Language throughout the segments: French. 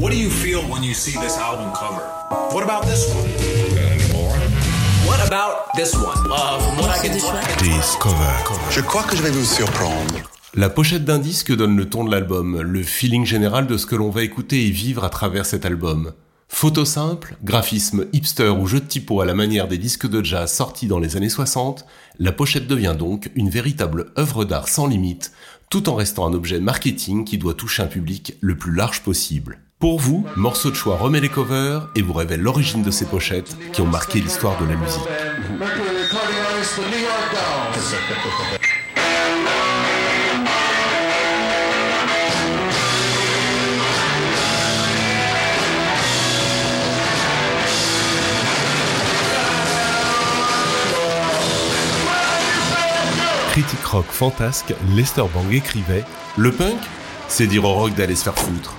What do you feel when you see this album cover? What about this one? What about this one? Uh, from what I can Discover. Je crois que je vais vous surprendre. La pochette d'un disque donne le ton de l'album, le feeling général de ce que l'on va écouter et vivre à travers cet album. Photo simple, graphisme hipster ou jeu de typo à la manière des disques de jazz sortis dans les années 60, la pochette devient donc une véritable œuvre d'art sans limite, tout en restant un objet marketing qui doit toucher un public le plus large possible. Pour vous, Morceau de choix remet les covers et vous révèle l'origine de ces pochettes qui ont marqué l'histoire de la musique. critique rock fantasque, Lester Bang écrivait Le punk, c'est dire au rock d'aller se faire foutre.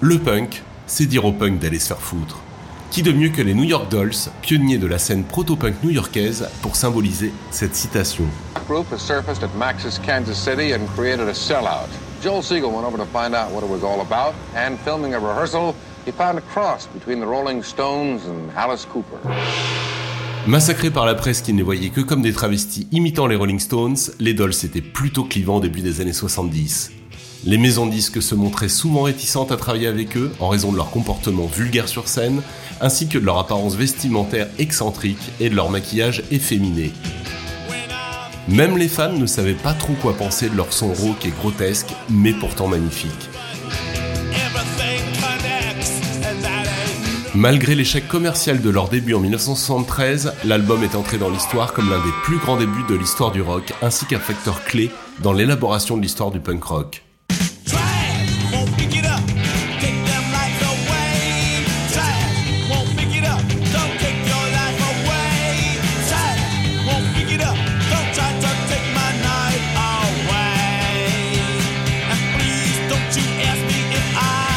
Le punk, c'est dire au punk d'aller se faire foutre. Qui de mieux que les New York Dolls, pionniers de la scène proto-punk new-yorkaise, pour symboliser cette citation group has surfaced at Max's Kansas City and created a sellout. Joel Siegel went over to find out what it was all about, and filming a rehearsal, he found a cross between the Rolling Stones and Alice Cooper. Massacrés par la presse qui ne les voyait que comme des travestis imitant les Rolling Stones, les Dolls étaient plutôt clivants au début des années 70. Les maisons disques se montraient souvent réticentes à travailler avec eux en raison de leur comportement vulgaire sur scène, ainsi que de leur apparence vestimentaire excentrique et de leur maquillage efféminé. Même les fans ne savaient pas trop quoi penser de leur son rauque et grotesque, mais pourtant magnifique. Malgré l'échec commercial de leur début en 1973, l'album est entré dans l'histoire comme l'un des plus grands débuts de l'histoire du rock, ainsi qu'un facteur clé dans l'élaboration de l'histoire du punk rock.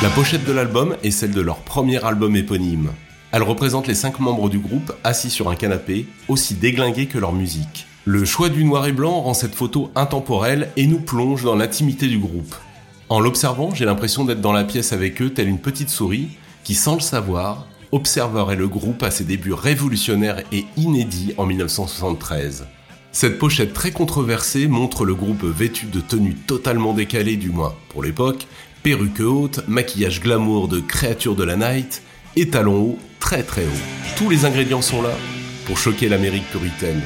La pochette de l'album est celle de leur premier album éponyme. Elle représente les cinq membres du groupe assis sur un canapé, aussi déglingués que leur musique. Le choix du noir et blanc rend cette photo intemporelle et nous plonge dans l'intimité du groupe. En l'observant, j'ai l'impression d'être dans la pièce avec eux, telle une petite souris, qui, sans le savoir, observerait le groupe à ses débuts révolutionnaires et inédits en 1973. Cette pochette très controversée montre le groupe vêtu de tenues totalement décalées, du moins pour l'époque, perruque haute, maquillage glamour de créature de la night et talons hauts très très hauts. Tous les ingrédients sont là pour choquer l'Amérique puritaine.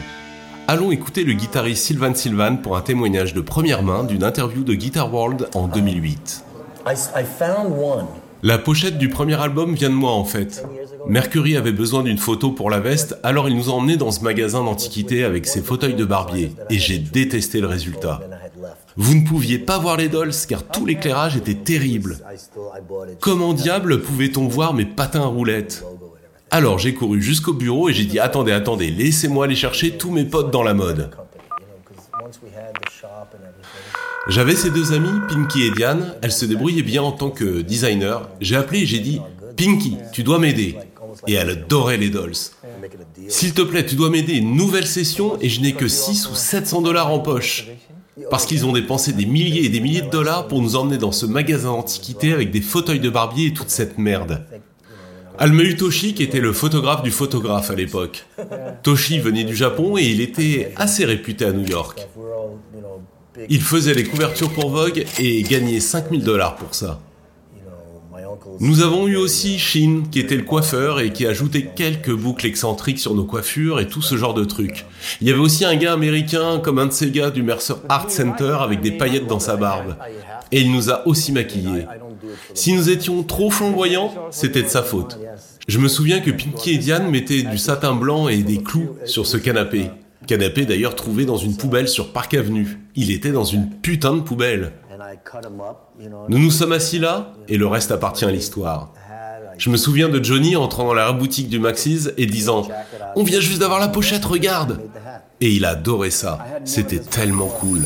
Allons écouter le guitariste Sylvan Sylvan pour un témoignage de première main d'une interview de Guitar World en 2008. La pochette du premier album vient de moi en fait. Mercury avait besoin d'une photo pour la veste, alors il nous a emmenés dans ce magasin d'antiquité avec ses fauteuils de barbier, et j'ai détesté le résultat. Vous ne pouviez pas voir les dolls car tout l'éclairage était terrible. Comment diable pouvait-on voir mes patins à roulettes Alors j'ai couru jusqu'au bureau et j'ai dit attendez, attendez, laissez-moi aller chercher tous mes potes dans la mode. J'avais ces deux amies, Pinky et Diane, elles se débrouillaient bien en tant que designer. J'ai appelé et j'ai dit Pinky, tu dois m'aider. Et elle adorait les dolls. S'il te plaît, tu dois m'aider, une nouvelle session et je n'ai que 6 ou 700 dollars en poche. Parce qu'ils ont dépensé des milliers et des milliers de dollars pour nous emmener dans ce magasin d'antiquité avec des fauteuils de barbier et toute cette merde. Almeu Toshi, qui était le photographe du photographe à l'époque. Toshi venait du Japon et il était assez réputé à New York. Il faisait les couvertures pour Vogue et gagnait 5000 dollars pour ça. Nous avons eu aussi Shin, qui était le coiffeur et qui ajoutait quelques boucles excentriques sur nos coiffures et tout ce genre de trucs. Il y avait aussi un gars américain comme un de ces gars du Mercer Art Center avec des paillettes dans sa barbe. Et il nous a aussi maquillés. Si nous étions trop flamboyants, c'était de sa faute. Je me souviens que Pinky et Diane mettaient du satin blanc et des clous sur ce canapé. Canapé d'ailleurs trouvé dans une poubelle sur Park Avenue. Il était dans une putain de poubelle. Nous nous sommes assis là, et le reste appartient à l'histoire. Je me souviens de Johnny entrant dans la boutique du Maxis et disant On vient juste d'avoir la pochette, regarde Et il adorait ça. C'était tellement cool.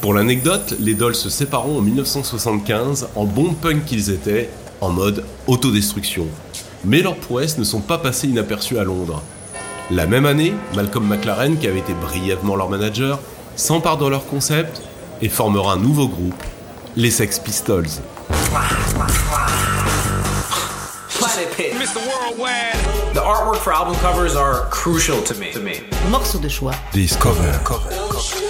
Pour l'anecdote, les Dolls se sépareront en 1975 en bons punk qu'ils étaient, en mode autodestruction. Mais leurs prouesses ne sont pas passées inaperçues à Londres. La même année, Malcolm McLaren, qui avait été brièvement leur manager, s'empare de leur concept et formera un nouveau groupe, les Sex Pistols. The artwork for album covers are crucial to me. To me. Morceau de choix. Discover. Cover.